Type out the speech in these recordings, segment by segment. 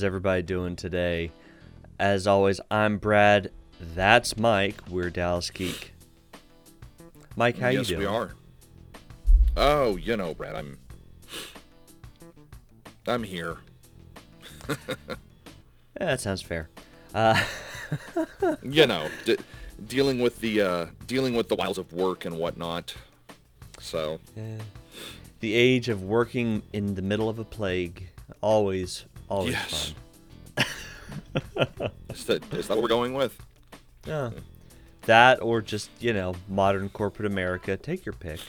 How's everybody doing today? As always, I'm Brad. That's Mike. We're Dallas Geek. Mike, how yes, you doing? Yes, we are. Oh, you know, Brad, I'm I'm here. Yeah, that sounds fair. Uh, You know, d- dealing with the uh, dealing with the wiles of work and whatnot. So, yeah. the age of working in the middle of a plague. Always, always Yes. fun. is that is that what we're going with? Yeah. That or just, you know, modern corporate America. Take your pick.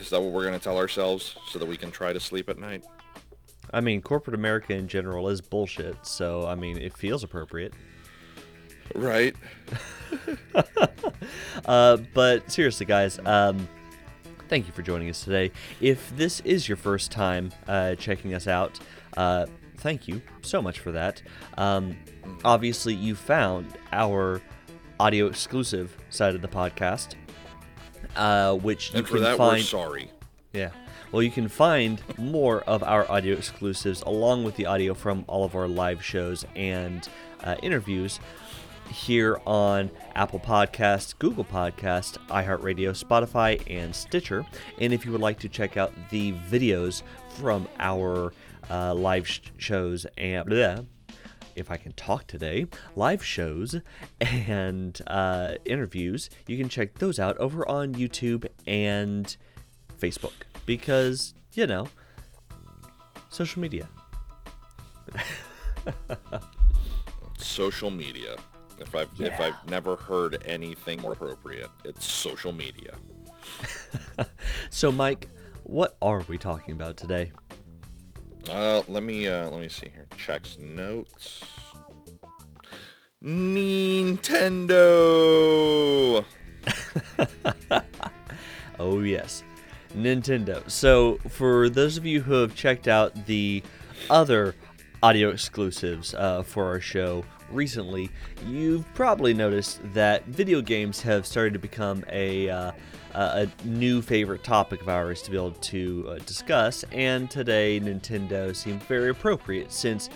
Is that what we're going to tell ourselves so that we can try to sleep at night? I mean, corporate America in general is bullshit, so, I mean, it feels appropriate. Right. Uh, but seriously, guys, um, thank you for joining us today. If this is your first time uh, checking us out, uh, thank you so much for that. Um, obviously, you found our audio exclusive side of the podcast, uh, which you And for can that, find. sorry. Yeah. Well, you can find more of our audio exclusives along with the audio from all of our live shows and uh, interviews here on Apple Podcasts, Google Podcasts, iHeartRadio, Spotify, and Stitcher. And if you would like to check out the videos from our uh, live sh- shows and bleh, if I can talk today, live shows and uh, interviews, you can check those out over on YouTube and Facebook because, you know, social media. Social media. If I've if I've never heard anything more appropriate, it's social media. So, Mike, what are we talking about today? Uh, let me uh, let me see here. Checks notes. Nintendo. Oh, yes. Nintendo. So, for those of you who have checked out the other audio exclusives uh, for our show recently, you've probably noticed that video games have started to become a, uh, a new favorite topic of ours to be able to uh, discuss. And today, Nintendo seemed very appropriate since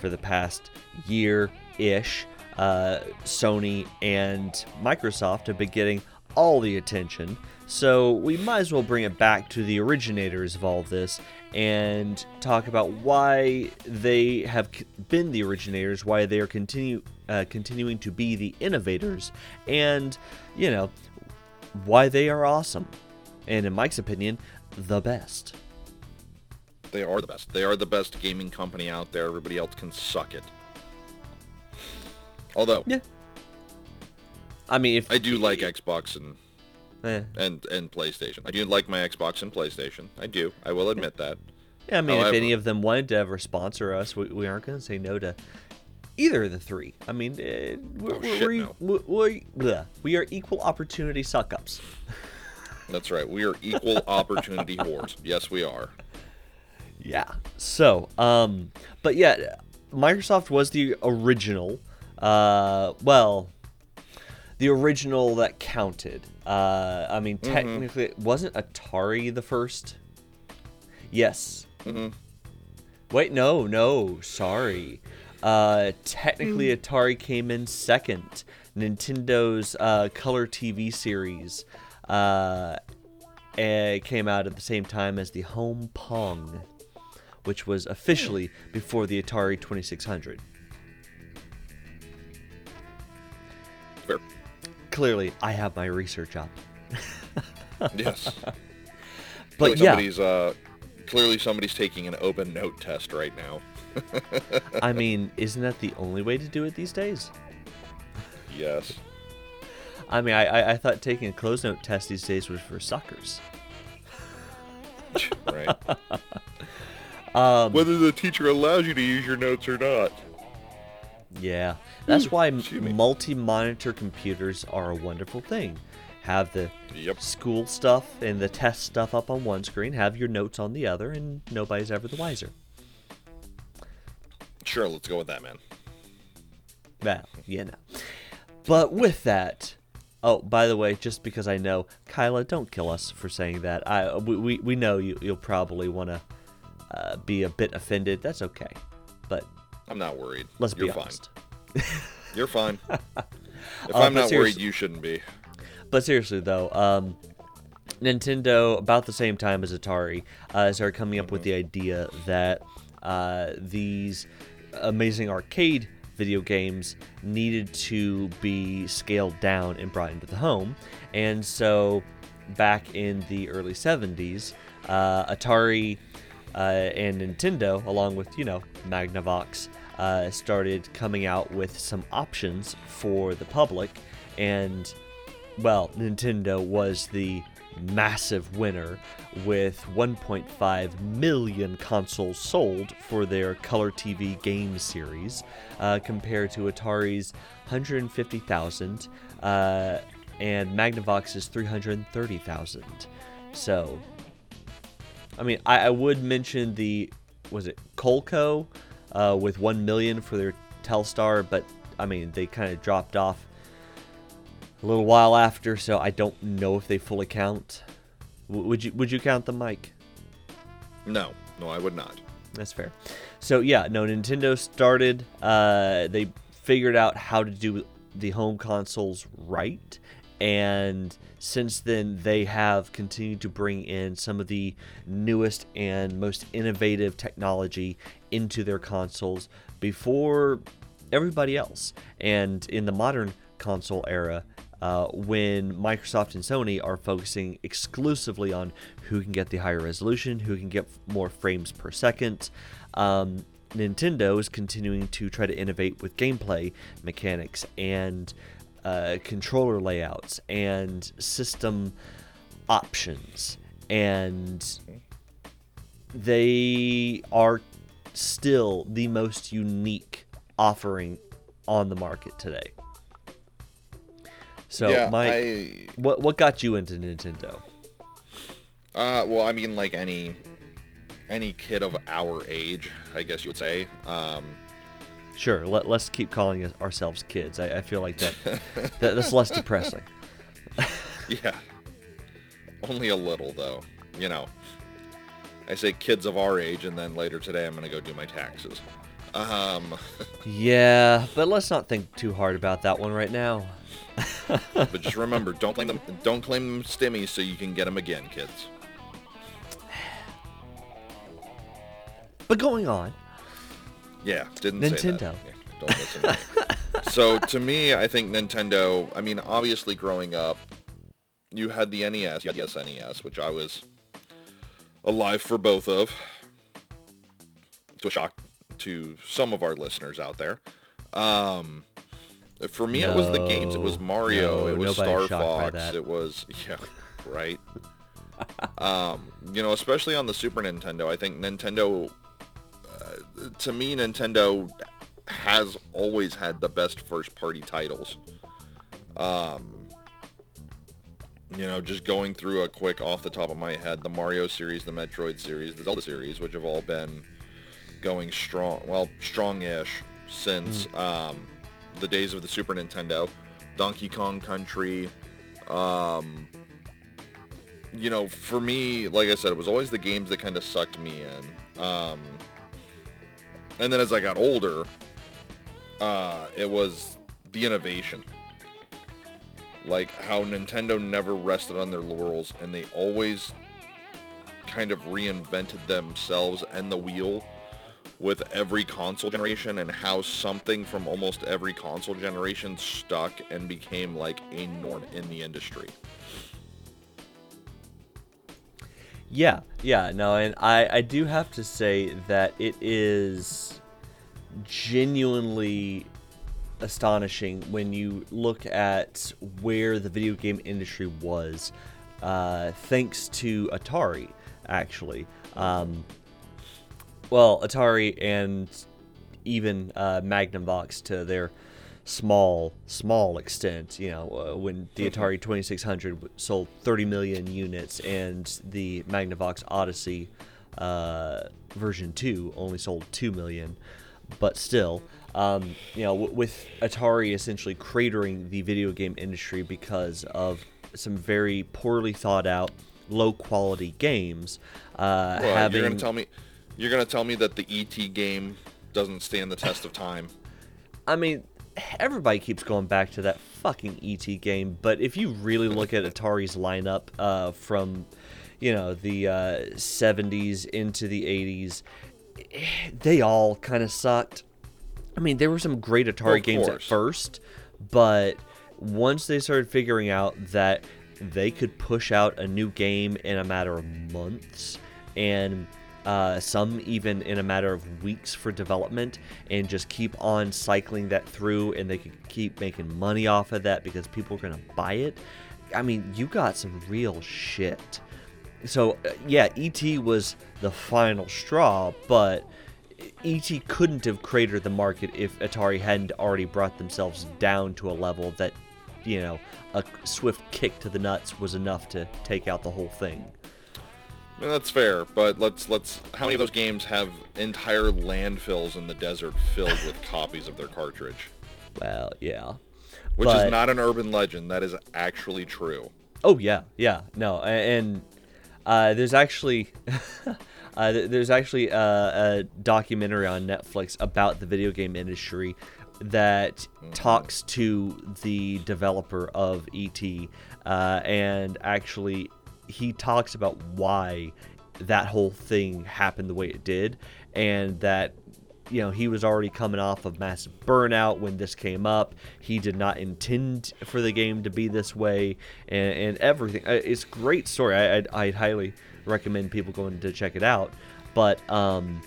for the past year ish, uh, Sony and Microsoft have been getting all the attention. So we might as well bring it back to the originators of all of this and talk about why they have been the originators, why they are continue uh, continuing to be the innovators, and you know why they are awesome. And in Mike's opinion, the best. They are the best. They are the best gaming company out there. Everybody else can suck it. Although Yeah. I mean, if I do like Xbox and eh, and and PlayStation. I do like my Xbox and PlayStation. I do. I will admit that. Yeah, I mean, if any of them wanted to ever sponsor us, we, we aren't going to say no to either of the three. I mean, uh, we're, Oh, we're, shit, no. we we bleh. we are equal opportunity suck ups. That's right. We are equal opportunity whores. Yes, we are. Yeah. So, um, but yeah, Microsoft was the original. Uh, well, the original that counted. Uh, I mean, technically, wasn't Atari the first? Yes. Mhm. Wait, no, no, sorry. Uh, technically, Atari came in second. Nintendo's uh, Color TV series uh, eh, came out at the same time as the Home Pong, which was officially before the Atari 2600. Fair. Clearly, I have my research up. Yes. But Clearly yeah, somebody's uh clearly somebody's taking an open note test right now. I mean, isn't that the only way to do it these days? Yes. I mean, I, I, I thought taking a closed note test these days was for suckers. Right. Um, Whether the teacher allows you to use your notes or not. Yeah, that's why m- excuse me. multi-monitor computers are a wonderful thing. Have the Yep. school stuff and the test stuff up on one screen, have your notes on the other, and nobody's ever the wiser. Sure, let's go with that, man. Well, you know. But with that, oh, by the way, just because I know, Kyla, don't kill us for saying that. I we we, we know you you'll probably want to uh, be a bit offended, that's okay. I'm not worried. let's You're be fine. honest. You're fine. if Uh, I'm not worried, you shouldn't be. But seriously though, um, Nintendo about the same time as Atari uh, started coming up with the idea that uh, these amazing arcade video games needed to be scaled down and brought into the home, and so back in the early 70s, uh, Atari and Nintendo, along with you know Magnavox, uh, started coming out with some options for the public, and well, Nintendo was the massive winner with 1.5 million consoles sold for their Color TV game series, uh, compared to Atari's 150,000 uh, and Magnavox's 330,000. So, I mean, I, I would mention the was it Coleco uh, with 1 million for their Telstar, but I mean, they kind of dropped off a little while after, so I don't know if they fully count. W- would you would you count them, Mike? No, no, I would not. That's fair. So yeah, no, Nintendo started. Uh, they figured out how to do the home consoles right, and since then they have continued to bring in some of the newest and most innovative technology into their consoles before everybody else. And in the modern console era, uh, when Microsoft and Sony are focusing exclusively on who can get the higher resolution, who can get more frames per second. Um, Nintendo is continuing to try to innovate with gameplay mechanics and uh, controller layouts and system options. And they are still the most unique offering on the market today. So, yeah, Mike, I, what what got you into Nintendo? uh, well, I mean, like any any kid of our age, I guess you would say. Um, Sure, let, let's keep calling ourselves kids. I, I feel like that, that that's less depressing. yeah, only a little though. You know, I say kids of our age, and then later today I'm gonna go do my taxes. Um, Yeah, but let's not think too hard about that one right now. but just remember, don't claim them. Don't claim them stimmies so you can get them again, kids. But going on, Yeah, didn't say Nintendo. that. Yeah, don't listen. to so to me, I think Nintendo. I mean, obviously, growing up, you had the NES, you had the SNES, which I was alive for both of. To a shock to some of our listeners out there. Um, for me, it was the games. It was Mario. no, it was Star Fox. It was yeah, right. um, you know, especially on the Super Nintendo. I think Nintendo to me, Nintendo has always had the best first-party titles. Um, you know, just going through a quick off the top of my head, the Mario series, the Metroid series, the Zelda series, which have all been going strong, well, strong-ish since um, the days of the Super Nintendo. Donkey Kong Country, um, you know, for me, like I said, it was always the games that kind of sucked me in. Um, and then as I got older, uh, it was the innovation. Like how Nintendo never rested on their laurels and they always kind of reinvented themselves and the wheel with every console generation and how something from almost every console generation stuck and became like a norm in the industry. Yeah, yeah, no, and I, I do have to say that it is genuinely astonishing when you look at where the video game industry was, uh, thanks to Atari, actually. Um, well, Atari and even uh, Magnavox to their small, small extent. You know, uh, when the Atari 2600 sold 30 million units and the Magnavox Odyssey uh, version 2 only sold 2 million, but still. Um, you know, w- with Atari essentially cratering the video game industry because of some very poorly thought out, low quality games, uh, Well, having you're gonna tell me You're gonna tell me that the ET game doesn't stand the test of time? I mean, everybody keeps going back to that fucking ET game, but if you really look at Atari's lineup uh, from, you know, the uh, 70s into the 80s, they all kind of sucked. I mean, there were some great Atari Of games at first, but once they started figuring out that they could push out a new game in a matter of months and uh, some even in a matter of weeks for development and just keep on cycling that through and they could keep making money off of that because people are going to buy it. I mean, you got some real shit. So, uh, yeah, ET was the final straw, but ET couldn't have cratered the market if Atari hadn't already brought themselves down to a level that, you know, a swift kick to the nuts was enough to take out the whole thing. Mean, that's fair, but let's let's. How many of those games have entire landfills in the desert filled with copies of their cartridge? Well, yeah. Which But- is not an urban legend. That is actually true. Oh yeah, yeah, no, and uh, there's actually uh, there's actually a, a documentary on Netflix about the video game industry that talks to the developer of ET, uh, and actually he talks about why that whole thing happened the way it did, and that you know, he was already coming off of massive burnout when this came up. He did not intend for the game to be this way, and, and everything. Uh, It's great story. I, I'd, I'd highly recommend people going to check it out. But, um,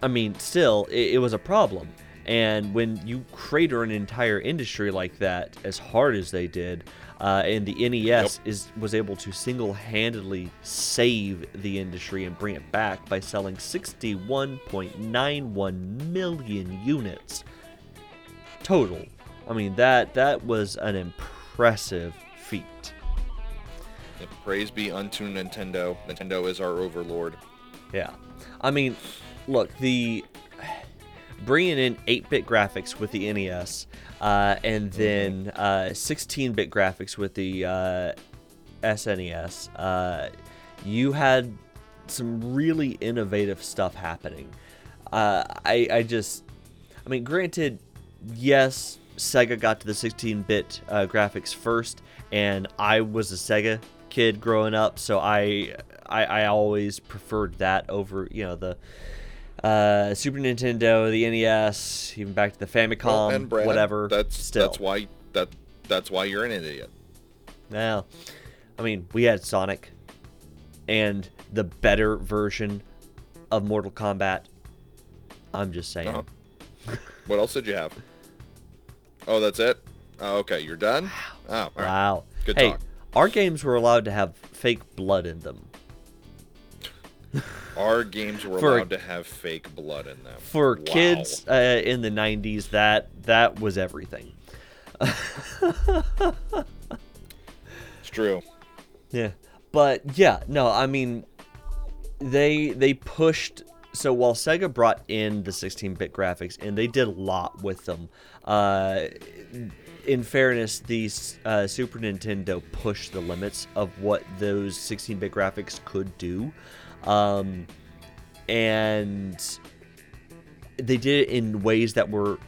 I mean, still, it, it was a problem. And when you crater an entire industry like that, as hard as they did, uh, and the NES is was able to single-handedly save the industry and bring it back by selling 61.91 million units total. I mean that that was an impressive feat. And praise be unto Nintendo. Nintendo is our overlord. Yeah. I mean, look, the bringing in 8-bit graphics with the NES uh, and then uh, 16-bit graphics with the uh, SNES, uh, you had some really innovative stuff happening. Uh, I, I just, I mean, granted, yes, Sega got to the 16-bit uh, graphics first, and I was a Sega kid growing up, so I, I, I always preferred that over, you know, the uh, Super Nintendo, the NES, even back to the Famicom, Well, Brad, whatever. That's still, that's why that that's why you're an idiot. Well, I mean, we had Sonic and the better version of Mortal Kombat. I'm just saying. Uh-huh. What else did you have? Oh, that's it. Oh, okay, you're done. Oh, all right. Wow. Good hey, talk. our games were allowed to have fake blood in them. Our games were For- allowed to have fake blood in them. For Wow. kids uh, in the 90s, that that was everything. It's true. Yeah. But yeah, no, I mean they they pushed so while Sega brought in the 16-bit graphics and they did a lot with them, uh, in fairness, the uh, Super Nintendo pushed the limits of what those 16-bit graphics could do, um, and they did it in ways that were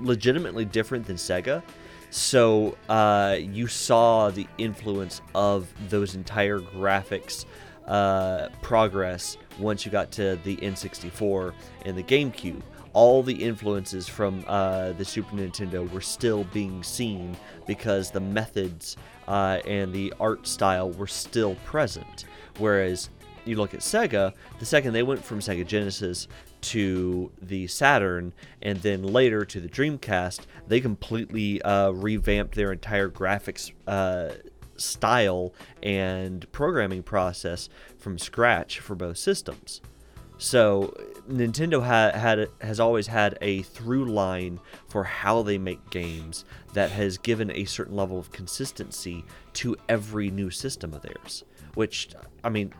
legitimately different than Sega. So uh, you saw the influence of those entire graphics uh, progress once you got to the N64 and the GameCube. All the influences from uh, the Super Nintendo were still being seen because the methods uh, and the art style were still present. Whereas you look at Sega, the second they went from Sega Genesis to the Saturn and then later to the Dreamcast, they completely uh, revamped their entire graphics uh, style and programming process from scratch for both systems. So Nintendo ha- had has always had a through line for how they make games that has given a certain level of consistency to every new system of theirs. Which I mean,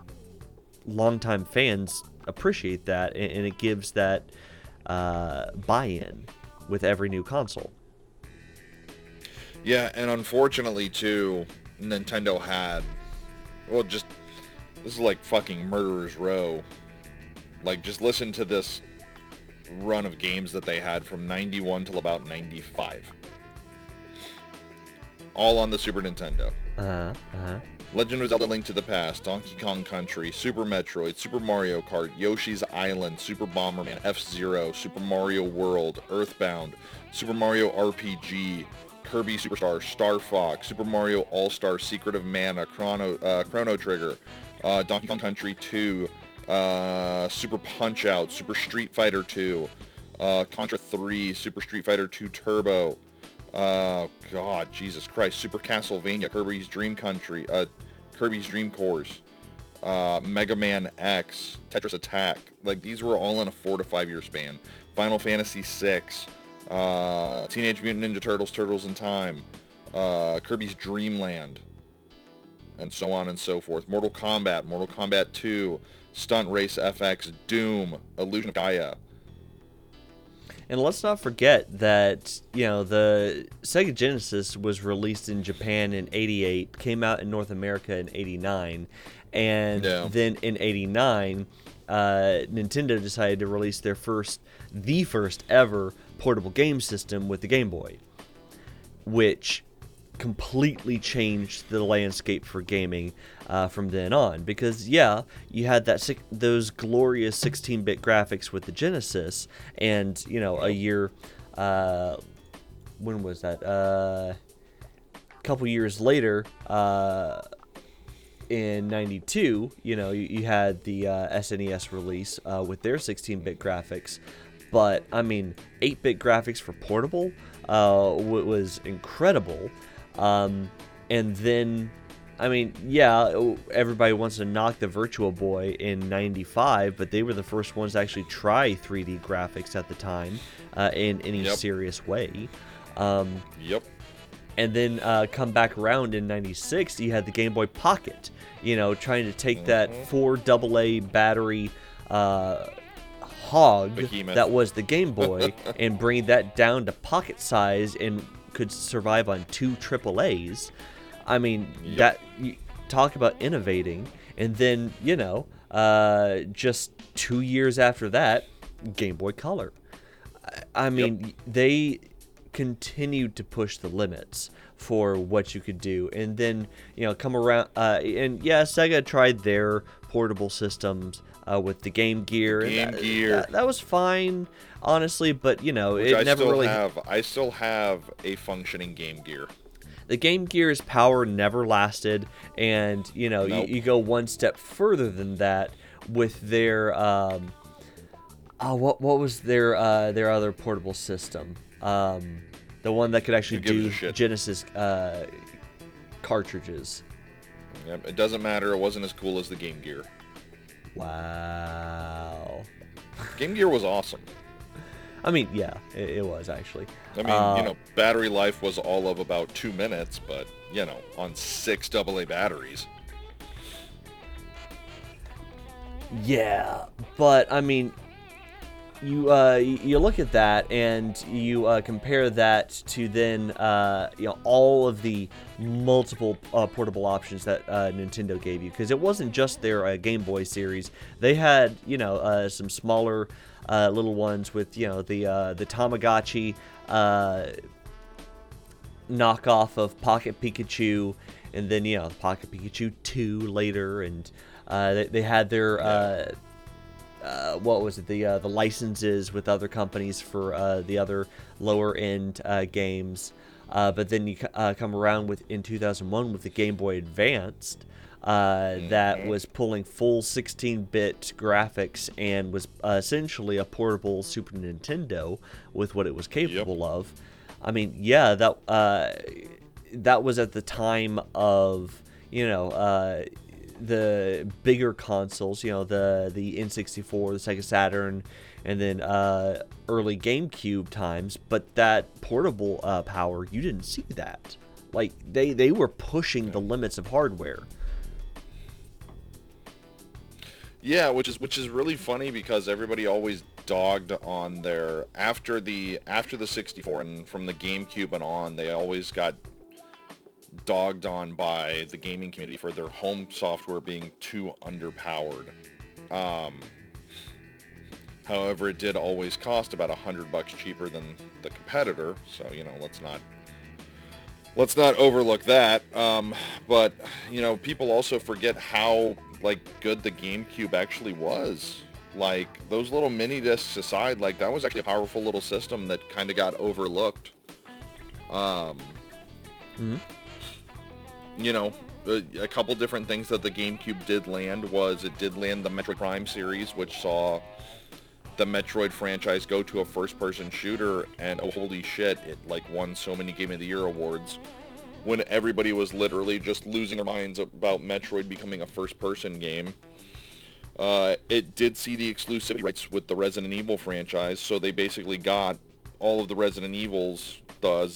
longtime fans appreciate that, and, and it gives that uh, buy-in with every new console. Yeah, and unfortunately too, Nintendo had well just this is like fucking murderer's row. Like just listen to this run of games that they had from 91 till about 95. All on the Super Nintendo. Uh-huh. Uh-huh. Legend of Zelda Link to the Past, Donkey Kong Country, Super Metroid, Super Mario Kart, Yoshi's Island, Super Bomberman, F-Zero, Super Mario World, Earthbound, Super Mario RPG, Kirby Superstar, Star Fox, Super Mario All-Star, Secret of Mana, Chrono, uh, Chrono Trigger, uh, Donkey Kong Country 2, uh, Super Punch-Out, Super Street Fighter 2, uh, Contra 3, Super Street Fighter 2 Turbo, uh, God, Jesus Christ, Super Castlevania, Kirby's Dream Country, uh, Kirby's Dream Course, uh, Mega Man X, Tetris Attack. Like these were all in a four to five year span. Final Fantasy VI, uh, Teenage Mutant Ninja Turtles, Turtles in Time, uh, Kirby's Dream Land, and so on and so forth. Mortal Kombat, Mortal Kombat 2, Stunt Race FX, Doom, Illusion of Gaia. And let's not forget that, you know, the Sega Genesis was released in Japan in 88, came out in North America in 89, and Yeah. then in 89, uh, Nintendo decided to release their first, the first ever portable game system with the Game Boy, which completely changed the landscape for gaming uh, from then on. Because yeah, you had that those glorious 16-bit graphics with the Genesis, and you know a year, uh, when was that? Uh, a couple years later, uh, in 92 you know you, you had the uh, snes release uh, with their 16-bit graphics but i mean 8-bit graphics for portable uh, was incredible um, and then i mean yeah everybody wants to knock the virtual boy in 95 but they were the first ones to actually try 3d graphics at the time uh, in any Yep. serious way um, Yep. and then uh, come back around in 96 you had the game boy pocket you know trying to take that Mhm. 4 aa battery uh, hog Behemoth. that was the game boy and bring that down to pocket size and could survive on two aas i mean Yep. that you talk about innovating and then you know uh, just two years after that game boy color I- I mean, they continued to push the limits for what you could do, and then you know come around. Uh, and yeah, Sega tried their portable systems uh, with the Game Gear. Game that, Gear. that, that was fine, honestly, but you know Which it I never still really. have. I still have a functioning Game Gear. The Game Gear's power never lasted, and you know Nope. you, you go one step further than that with their. Um, oh, what what was their uh, their other portable system? Um, the one that could actually Who gives a do? Genesis uh, cartridges. Yep, It doesn't matter. It wasn't as cool as the Game Gear. Wow. Game Gear was awesome. I mean, yeah, it, it was actually. I mean, Uh, you know, battery life was all of about two minutes, but you know, on six AA batteries. Yeah, but I mean, you uh, you look at that and you uh, compare that to then uh, you know all of the multiple uh, portable options that uh, Nintendo gave you because it wasn't just their uh, Game Boy series. They had you know some smaller little ones with you know the the Tamagotchi. Knockoff of Pocket Pikachu, and then you know Pocket Pikachu two later, and they, they had their uh, what was it the uh, the licenses with other companies for uh, the other lower end uh, games. Uh, but then you uh, come around with in 2001 with the Game Boy Advanced. Uh, that was pulling full 16-bit graphics and was uh, essentially a portable Super Nintendo with what it was capable of. I mean, yeah, that uh, that was at the time of you know uh, the bigger consoles, you know the the N64, the Sega Saturn, and then uh, early GameCube times. But that portable uh, power, you didn't see that. Like they they were pushing the limits of hardware. Yeah, which is which is really funny because everybody always dogged on their after the after the 64 and from the GameCube and on, they always got dogged on by the gaming community for their home software being too underpowered. Um, However, it did always cost about a hundred bucks cheaper than the competitor. So you know, let's not let's not overlook that. Um, but you know, people also forget how like good the GameCube actually was. Like those little mini discs aside, like that was actually a powerful little system that kind of got overlooked. Um, Mhm. You know, a, a couple different things that the GameCube did land was it did land the Metroid Prime series, which saw the Metroid franchise go to a first-person shooter, and oh holy shit, it like won so many Game of the Year awards when everybody was literally just losing their minds about Metroid becoming a first-person game. Uh, it did see the exclusivity rights with the Resident Evil franchise, so they basically got all of the Resident Evils, the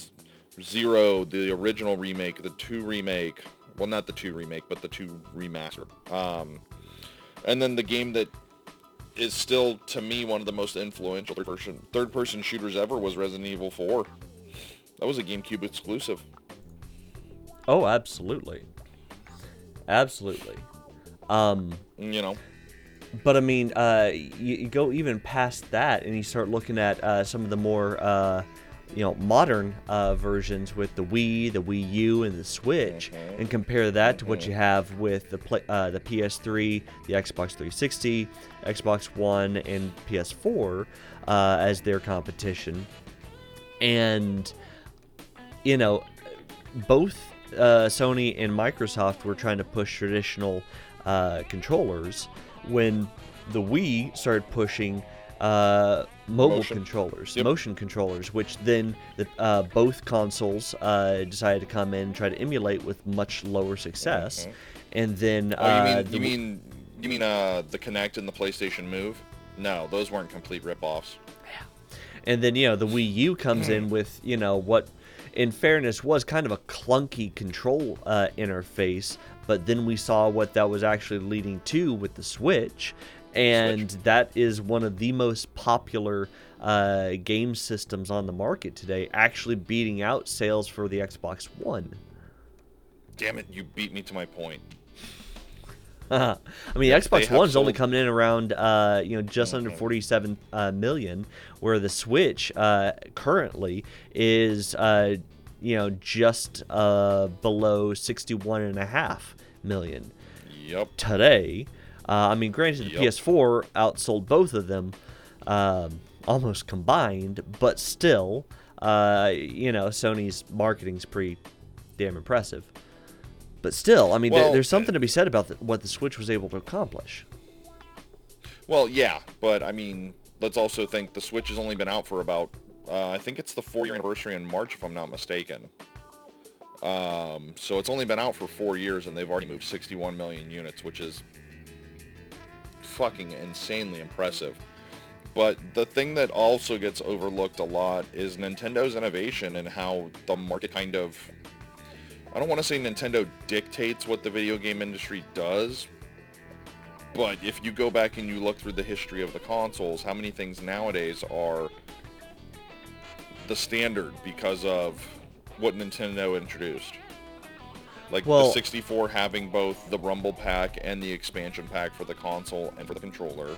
Zero, the original remake, the 2 remake, well not the 2 remake, but the 2 remaster. Um, and then the game that is still, to me, one of the most influential third-person, third-person shooters ever was Resident Evil 4. That was a GameCube exclusive. Oh, absolutely. Absolutely. Um, You know, but I mean, uh, you, you go even past that, and you start looking at uh, some of the more, uh, you know, modern uh, versions with the Wii, the Wii U, and the Switch, Mhm. and compare that to what you have with the play, uh, the PS3, the Xbox 360, Xbox One, and PS4 uh, as their competition, and you know, both uh, Sony and Microsoft were trying to push traditional uh, controllers when the Wii started pushing uh, mobile Motion. controllers, Yep. motion controllers, which then the, uh, both consoles uh, decided to come in and try to emulate with much lower success. Mhm. And then Oh, you uh, mean the you mean you mean uh the Kinect and the PlayStation Move? No, those weren't complete rip-offs. And then, you know, the Wii U comes in with, you know, what in fairness was kind of a clunky control uh, interface, but then we saw what that was actually leading to with the Switch. And that is one of the most popular uh, game systems on the market today, actually beating out sales for the Xbox One. Damn it, you beat me to my point. I mean, Yes, Xbox have One's only coming in around, uh, you know, just under Mhm. 47 uh, million, where the Switch uh, currently is, uh, you know, just uh, below 61 and a half million Yep. today. Uh, I mean, granted, the Yep. PS4 outsold both of them um, almost combined, but still, uh, you know, Sony's marketing's pretty damn impressive. But still, I mean, there- Well, there's something to be said about the, what the Switch was able to accomplish. Well, yeah, but I mean, let's also think the Switch has only been out for about uh, I think it's the four-year anniversary in March, if I'm not mistaken. Um, so it's only been out for four years, and they've already moved 61 million units, which is fucking insanely impressive. But the thing that also gets overlooked a lot is Nintendo's innovation and how the market kind of I don't want to say Nintendo dictates what the video game industry does, but if you go back and you look through the history of the consoles, how many things nowadays are the standard because of what Nintendo introduced? Like Well- the 64 having both the Rumble Pack and the expansion pack for the console and for the controller.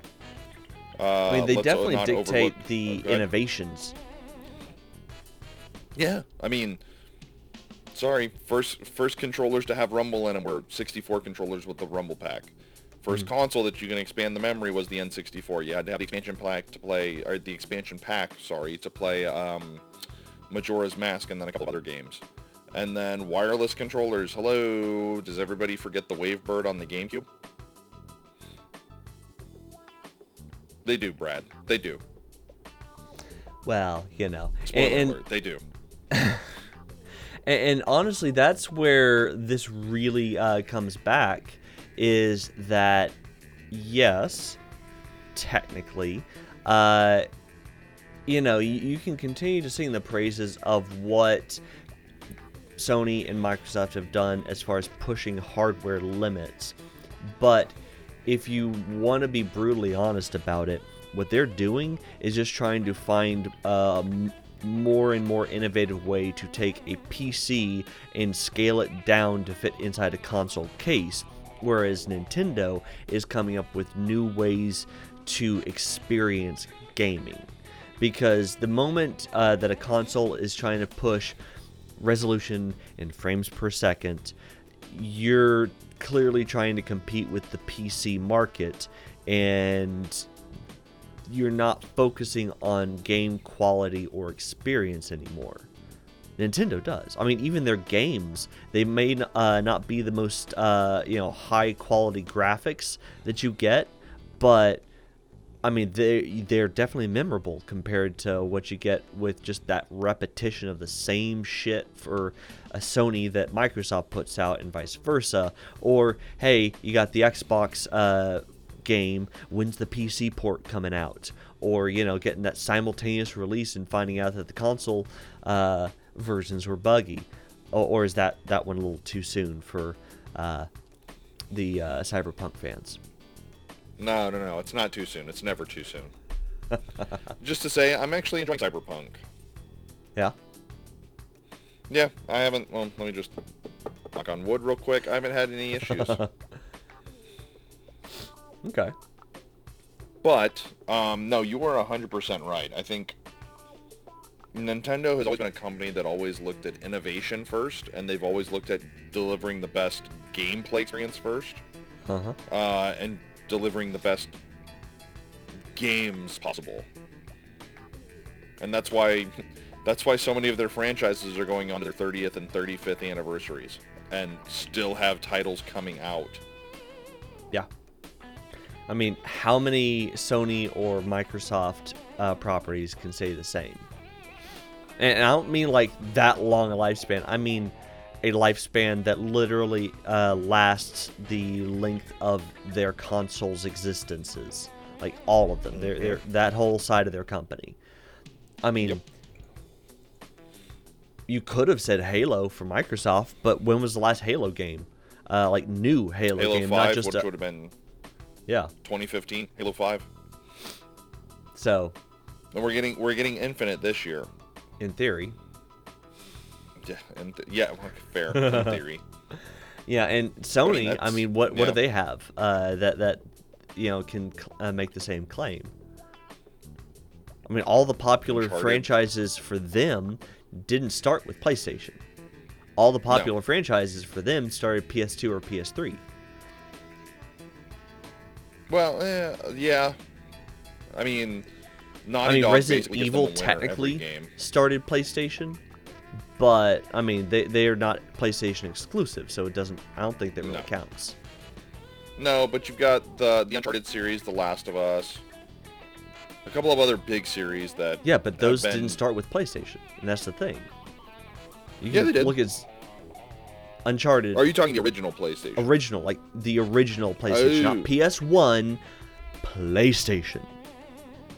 Uh, I mean, they definitely dictate overlook- the Oh, innovations. Yeah, I mean, sorry, first first controllers to have Rumble in them were 64 controllers with the Rumble pack. First Hmm. console that you can expand the memory was the N64. You had to have the expansion pack to play, or the expansion pack, sorry, to play um, Majora's Mask and then a couple other games. And then wireless controllers. Hello, does everybody forget the Wavebird on the GameCube? They do, Brad. They do. Well, you know, Spoiler and, alert, they do. And, and honestly, that's where this really uh, comes back is that, yes, technically, uh, you know, you, you can continue to sing the praises of what Sony and Microsoft have done as far as pushing hardware limits. But if you want to be brutally honest about it, what they're doing is just trying to find um, more and more innovative way to take a PC and scale it down to fit inside a console case whereas Nintendo is coming up with new ways to experience gaming. Because the moment uh, that a console is trying to push resolution and frames per second, you're clearly trying to compete with the PC market and you're not focusing on game quality or experience anymore. Nintendo does. I mean, even their games, they may uh, not be the most, uh, you know, high quality graphics that you get, but I mean, they they're definitely memorable compared to what you get with just that repetition of the same shit for a Sony that Microsoft puts out, and vice versa. Or hey, you got the Xbox uh, game. When's the PC port coming out? Or you know, getting that simultaneous release and finding out that the console uh, versions were buggy, or, or, is that that one a little too soon for uh, the uh, Cyberpunk fans? No, no, no. It's not too soon. It's never too soon. Just to say, I'm actually enjoying Cyberpunk. Yeah. Yeah, I haven't. Well, let me just knock on wood real quick. I haven't had any issues. okay. But um, no, you are 100% right. I think Nintendo has always been a company that always looked at innovation first, and they've always looked at delivering the best gameplay experience 1st uh-huh. uh, and delivering the best games possible. And that's why that's why so many of their franchises are going on their 30th and 35th anniversaries and still have titles coming out. Yeah. I mean, how many Sony or Microsoft uh, properties can say the same? And I don't mean like that long a lifespan. I mean a lifespan that literally uh, lasts the length of their consoles' existences. Like all of them. They're, they're that whole side of their company. I mean, yep. you could have said Halo for Microsoft, but when was the last Halo game? Uh, like new Halo, Halo game, 5, not just which a, would have been yeah 2015 Halo 5. So, and we're getting we're getting Infinite this year in theory. Yeah, and th- yeah, fair in theory. Yeah, and Sony. I mean, I mean what what yeah. do they have uh, that that you know can uh, make the same claim? I mean, all the popular Uncharted. franchises for them didn't start with PlayStation. All the popular no. franchises for them started PS2 or PS3. Well, eh, yeah. I mean, Naughty I mean, Dog Resident Evil technically started PlayStation, but I mean, they they are not PlayStation exclusive, so it doesn't. I don't think that really no. counts. No, but you've got the the Uncharted series, The Last of Us, a couple of other big series that. Yeah, but those been... didn't start with PlayStation, and that's the thing. You yeah, they did. Look at Uncharted. Are you talking the original PlayStation? Original, like the original PlayStation, oh. not PS One, PlayStation.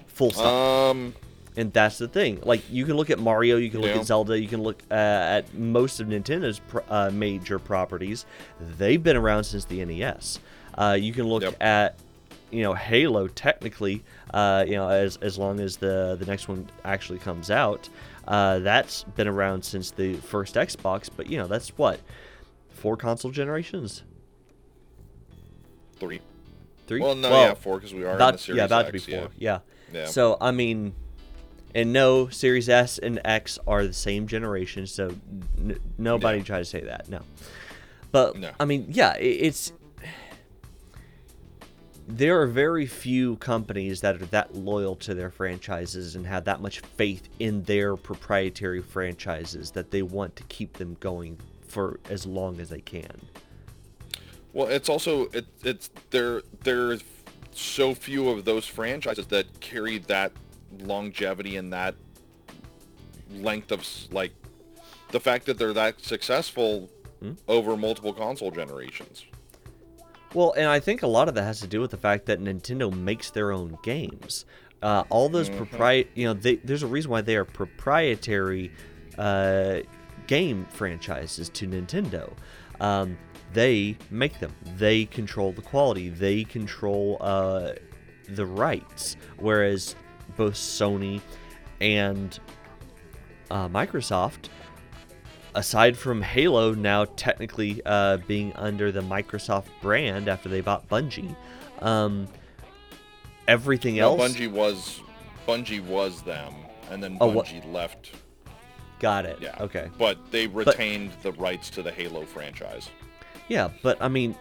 Full stop. Um, and that's the thing. Like you can look at Mario, you can look yeah. at Zelda, you can look uh, at most of Nintendo's pr- uh, major properties. They've been around since the NES. Uh, you can look yep. at you know Halo technically, uh, you know as as long as the the next one actually comes out. Uh, that's been around since the first Xbox, but you know that's what four console generations. Three. Three. Well, no, well, yeah, four because we are about, in the Series yeah, about X, to be four. Yeah. yeah. So I mean, and no, Series S and X are the same generation, so n- nobody try to say that. No, but no. I mean, yeah, it, it's there are very few companies that are that loyal to their franchises and have that much faith in their proprietary franchises that they want to keep them going for as long as they can. Well, it's also it, it's there there's so few of those franchises that carry that longevity and that length of like the fact that they're that successful hmm? over multiple console generations. Well, and I think a lot of that has to do with the fact that Nintendo makes their own games. Uh, all those mm-hmm. propri- you know, they, there's a reason why they are proprietary uh, game franchises to Nintendo. Um, they make them. They control the quality. They control uh, the rights. Whereas both Sony and uh, Microsoft, aside from Halo now technically uh, being under the Microsoft brand after they bought Bungie, um, everything No, else. Bungie was Bungie was them, and then Oh, Bungie left. Got it. Yeah. Okay. But they retained the rights to the Halo franchise. Yeah, but I mean,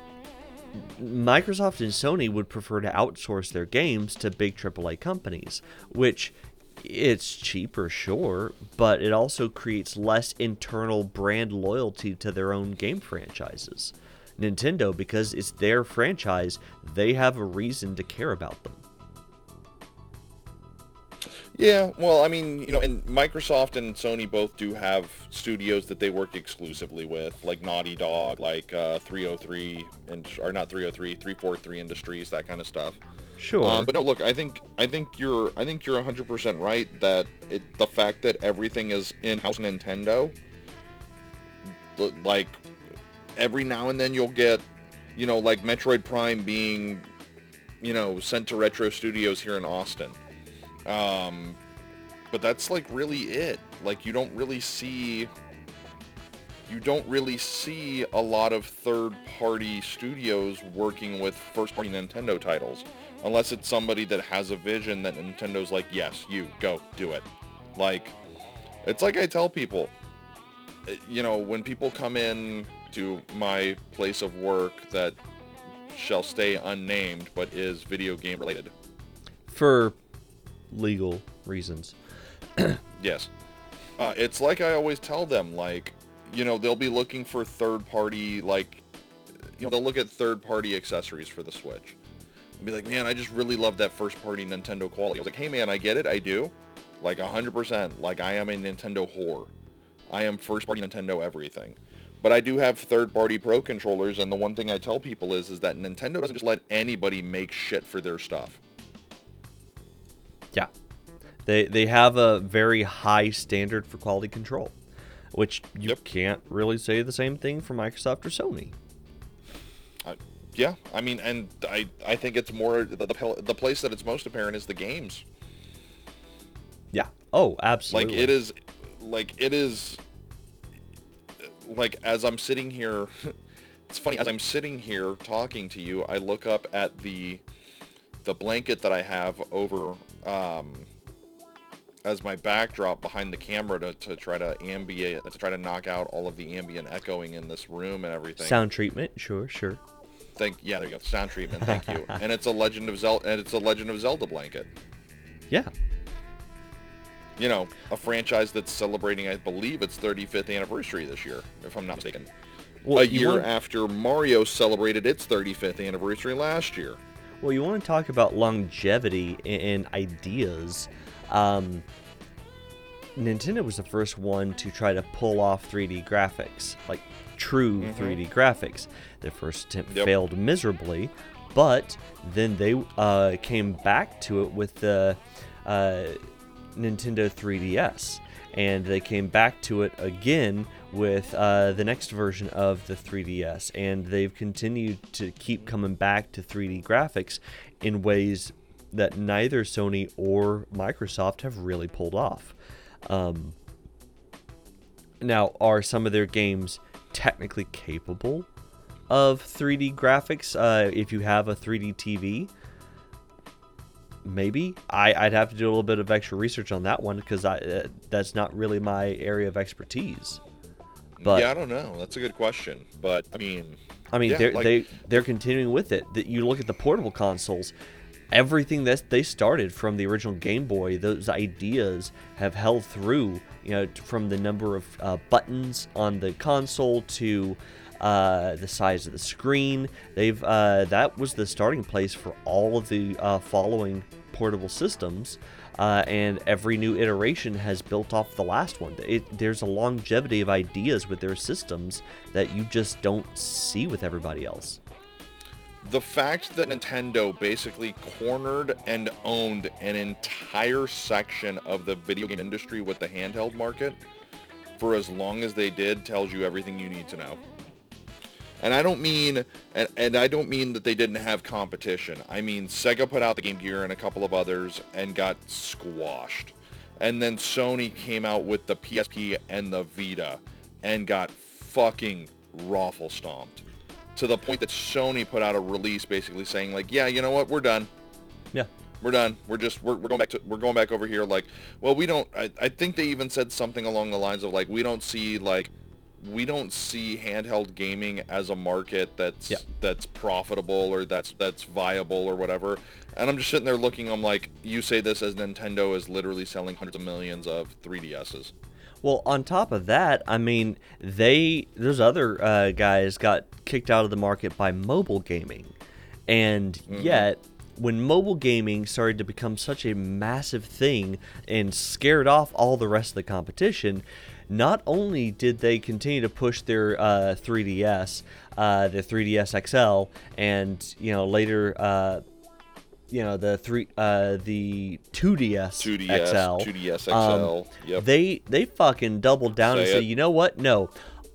Microsoft and Sony would prefer to outsource their games to big AAA companies, which it's cheaper, sure, but it also creates less internal brand loyalty to their own game franchises. Nintendo, because it's their franchise, they have a reason to care about them. Yeah, well, I mean, you know, and Microsoft and Sony both do have studios that they work exclusively with, like Naughty Dog, like uh, 303, and or not 303, 343 Industries, that kind of stuff. Sure. Um, but no, look, I think I think you're I think you're 100% right that it the fact that everything is in-house Nintendo, like every now and then you'll get, you know, like Metroid Prime being, you know, sent to Retro Studios here in Austin. Um, but that's like really it. Like you don't really see you don't really see a lot of third-party studios working with first-party Nintendo titles unless it's somebody that has a vision that Nintendo's like, "Yes, you go do it." Like it's like I tell people, eh, you know, when people come in to my place of work that shall stay unnamed but is video game related. For legal reasons. Yes. Uh, it's like I always tell them, like, you know, they'll be looking for third party, like, you know, they'll look at third party accessories for the Switch. And be like, man, I just really love that first party Nintendo quality. I was like, hey, man, I get it. I do. Like, 100%. Like, I am a Nintendo whore. I am first party Nintendo everything. But I do have third party pro controllers, and the one thing I tell people is, is that Nintendo doesn't just let anybody make shit for their stuff. Yeah. They they have a very high standard for quality control, which you Yep. can't really say the same thing for Microsoft or Sony. Uh, yeah, I mean, and I, I think it's more the, the the place that it's most apparent is the games. Yeah. Oh, absolutely. Like it is, like it is, like as I'm sitting here, it's funny as I'm sitting here talking to you, I look up at the the blanket that I have over um, as my backdrop behind the camera to, to try to ambient to try to knock out all of the ambient echoing in this room and everything. Sound treatment, sure, sure. Thank yeah, there you go. Sound treatment. Thank you. and it's a Legend of Zelda. And it's a Legend of Zelda blanket. Yeah. You know, a franchise that's celebrating, I believe, its 35th anniversary this year, if I'm not mistaken. Well, a year want- after Mario celebrated its 35th anniversary last year. Well, you want to talk about longevity and, ideas. Um, Nintendo was the first one to try to pull off 3D graphics, like true 3D graphics. Their first attempt Yep. failed miserably, but then they uh, came back to it with the uh, Nintendo 3DS. And they came back to it again with uh, the next version of the 3DS. And they've continued to keep coming back to 3D graphics in ways that neither Sony or Microsoft have really pulled off. Um, now, are some of their games technically capable of 3D graphics uh, if you have a 3D TV? Maybe I, I'd have to do a little bit of extra research on that one because I uh, that's not really my area of expertise. But yeah, I don't know. That's a good question. But, I mean, I mean, Yeah, they're like- they they're continuing with it. That you look at the portable consoles, everything that they started from the original Game Boy, those ideas have held through. You know, from the number of uh, buttons on the console to uh, the size of the screen. They've uh, that was the starting place for all of the uh, following portable systems. Uh, and every new iteration has built off the last one. It, there's a longevity of ideas with their systems that you just don't see with everybody else. the fact that Nintendo basically cornered and owned an entire section of the video game industry with the handheld market for as long as they did tells you everything you need to know. And I don't mean and, and I don't mean that they didn't have competition. I mean Sega put out the Game Gear and a couple of others and got squashed. And then Sony came out with the PSP and the Vita and got fucking raffle stomped to the point that Sony put out a release basically saying like, yeah, you know what, we're done. Yeah. We're done. We're just we're, we're going back to we're going back over here. Like, well, we don't. I, I think they even said something along the lines of like, we don't see like we don't see handheld gaming as a market that's Yeah. that's profitable or that's that's viable or whatever. And I'm just sitting there looking. I'm like, you say this as Nintendo is literally selling hundreds of millions of 3DSs. Well, on top of that, I mean, they those other uh, guys got kicked out of the market by mobile gaming, and yet when mobile gaming started to become such a massive thing and scared off all the rest of the competition, not only did they continue to push their uh, 3DS, uh, the 3DS XL, and you know later. Uh, you know the three, uh, the 2DS, 2DS, XL, 2DS XL. um, yep. they they fucking doubled down and Say said, you know what? No,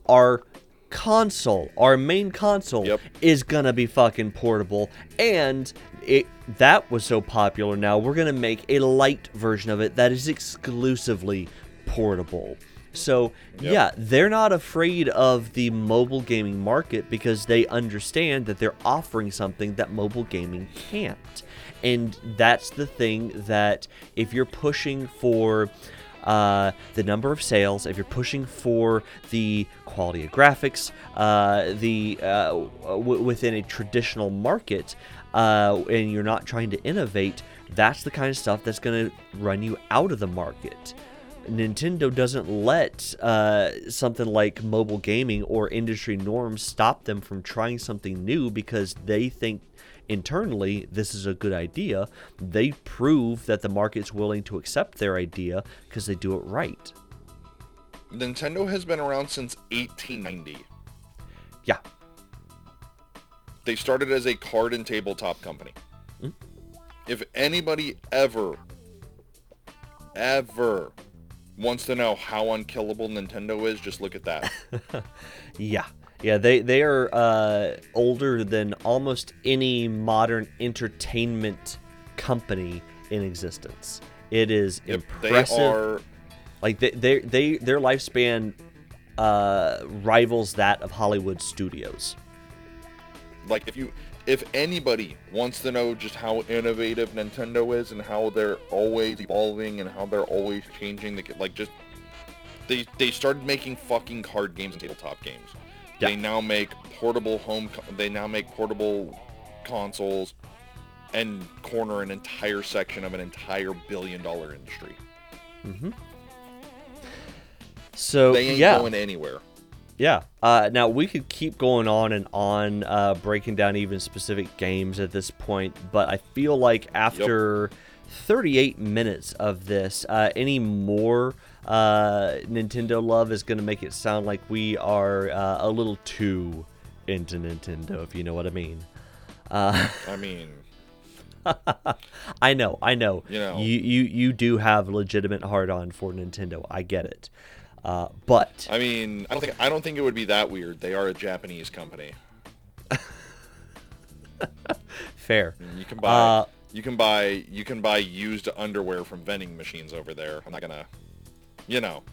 our console, our main console, Yep. is gonna be fucking portable, and it that was so popular. Now we're gonna make a light version of it that is exclusively portable. So Yep. yeah, they're not afraid of the mobile gaming market because they understand that they're offering something that mobile gaming can't. And that's the thing that if you're pushing for uh, the number of sales, if you're pushing for the quality of graphics, uh, the uh, w- within a traditional market, uh, and you're not trying to innovate, that's the kind of stuff that's going to run you out of the market. Nintendo doesn't let uh, something like mobile gaming or industry norms stop them from trying something new because they think internally this is a good idea. They prove that the market's willing to accept their idea because they do it right. Nintendo has been around since 1890. Yeah. They started as a card and tabletop company. Hmm? If anybody ever, ever wants to know how unkillable Nintendo is, just look at that. Yeah. Yeah, they, they are uh, older than almost any modern entertainment company in existence. It is Yep, impressive. They are Like they, they, they their lifespan uh, rivals that of Hollywood studios. like if you if anybody wants to know just how innovative Nintendo is and how they're always evolving and how they're always changing the like just they they started making fucking card games and tabletop games. Yeah. They now make portable home they now make portable consoles and corner an entire section of an entire billion dollar industry. Mhm. So They ain't yeah, going anywhere. Yeah. Uh, now we could keep going on and on, uh, breaking down even specific games at this point, but I feel like after 38 minutes of this, uh, any more uh, Nintendo love is going to make it sound like we are uh, a little too into Nintendo, if you know what I mean. Uh, I mean, I know, I know. You know. you you, you do have legitimate hard on for Nintendo. I get it. Uh, but I mean, I don't think I don't think it would be that weird. They are a Japanese company. fair. You can buy Uh, you can buy you can buy used underwear from vending machines over there. I'm not gonna, you know.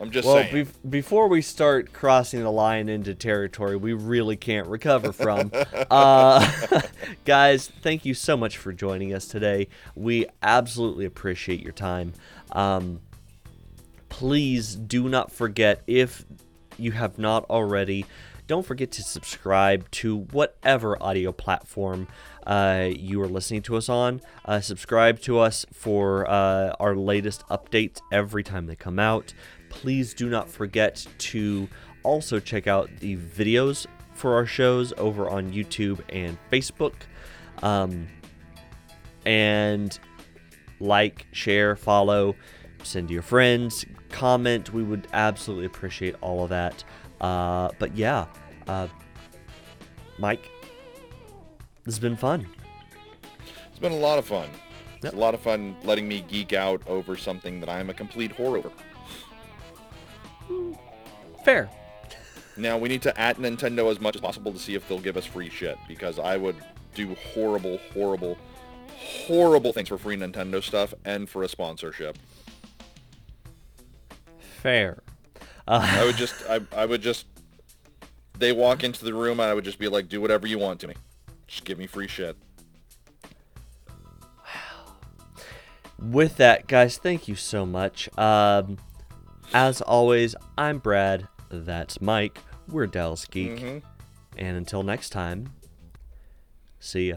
I'm just Well, saying. bef- before we start crossing the line into territory we really can't recover from, uh, guys, thank you so much for joining us today. We absolutely appreciate your time. Um, please do not forget if you have not already don't forget to subscribe to whatever audio platform uh, you are listening to us on. Uh, subscribe to us for uh, our latest updates every time they come out. Please do not forget to also check out the videos for our shows over on youtube and facebook. Um, and like, share, follow, send to your friends, comment. We would absolutely appreciate all of that. Uh, but yeah, uh, Mike, this has been fun. it's been a lot of fun. It's Yep. a lot of fun letting me geek out over something that I am a complete horror. over. Fair. Now we need to at Nintendo as much as possible to see if they'll give us free shit because I would do horrible, horrible, horrible things for free Nintendo stuff and for a sponsorship. Fair. I would just, I, I would just, they walk into the room and I would just be like, do whatever you want to me. Just give me free shit. With that, guys, thank you so much. Um, as always, I'm Brad. That's Mike. We're Dallas Geek. hmm And until next time, see ya.